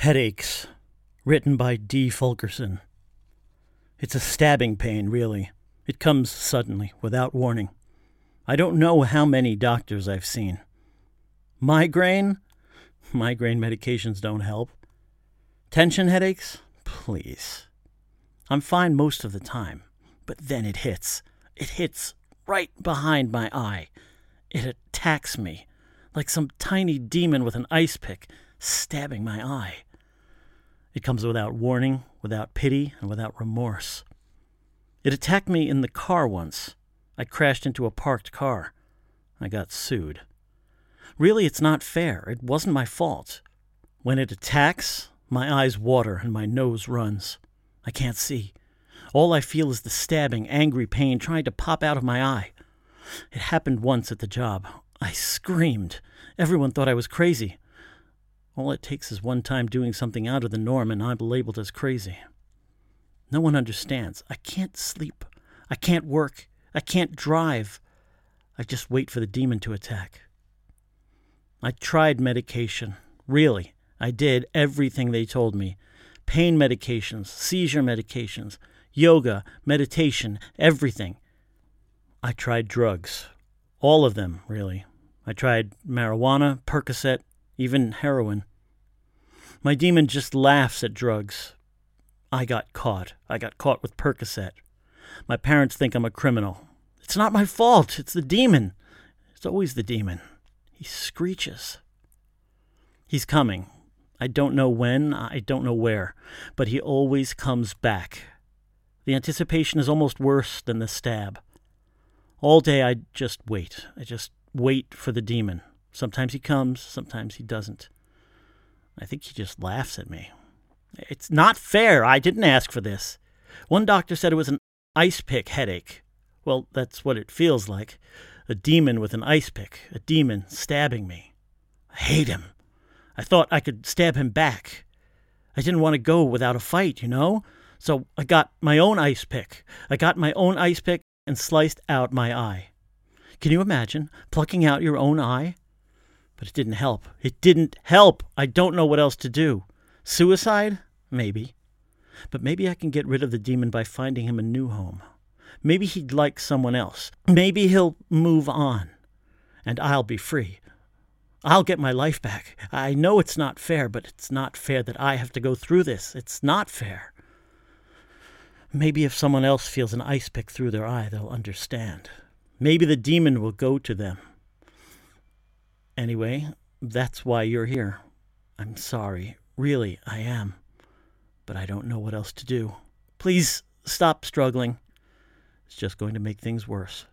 Headaches, written by D. Fulkerson. It's a stabbing pain, really. It comes suddenly, without warning. I don't know how many doctors I've seen. Migraine? Migraine medications don't help. Tension headaches? Please. I'm fine most of the time, but then it hits. It hits right behind my eye. It attacks me like some tiny demon with an ice pick stabbing my eye. It comes without warning, without pity, and without remorse. It attacked me in the car once. I crashed into a parked car. I got sued. Really, it's not fair. It wasn't my fault. When it attacks, my eyes water and my nose runs. I can't see. All I feel is the stabbing, angry pain trying to pop out of my eye. It happened once at the job. I screamed. Everyone thought I was crazy. All it takes is one time doing something out of the norm, and I'm labeled as crazy. No one understands. I can't sleep. I can't work. I can't drive. I just wait for the demon to attack. I tried medication. Really, I did everything they told me pain medications, seizure medications, yoga, meditation, everything. I tried drugs. All of them, really. I tried marijuana, Percocet, even heroin. My demon just laughs at drugs. I got caught. I got caught with Percocet. My parents think I'm a criminal. It's not my fault. It's the demon. It's always the demon. He screeches. He's coming. I don't know when, I don't know where, but he always comes back. The anticipation is almost worse than the stab. All day I just wait. I just wait for the demon. Sometimes he comes, sometimes he doesn't. I think he just laughs at me. It's not fair. I didn't ask for this. One doctor said it was an ice pick headache. Well, that's what it feels like. A demon with an ice pick, a demon stabbing me. I hate him. I thought I could stab him back. I didn't want to go without a fight, you know? So I got my own ice pick. I got my own ice pick and sliced out my eye. Can you imagine plucking out your own eye? But it didn't help. It didn't help. I don't know what else to do. Suicide? Maybe. But maybe I can get rid of the demon by finding him a new home. Maybe he'd like someone else. Maybe he'll move on. And I'll be free. I'll get my life back. I know it's not fair, but it's not fair that I have to go through this. It's not fair. Maybe if someone else feels an ice pick through their eye, they'll understand. Maybe the demon will go to them. Anyway, that's why you're here. I'm sorry. Really, I am. But I don't know what else to do. Please stop struggling. It's just going to make things worse.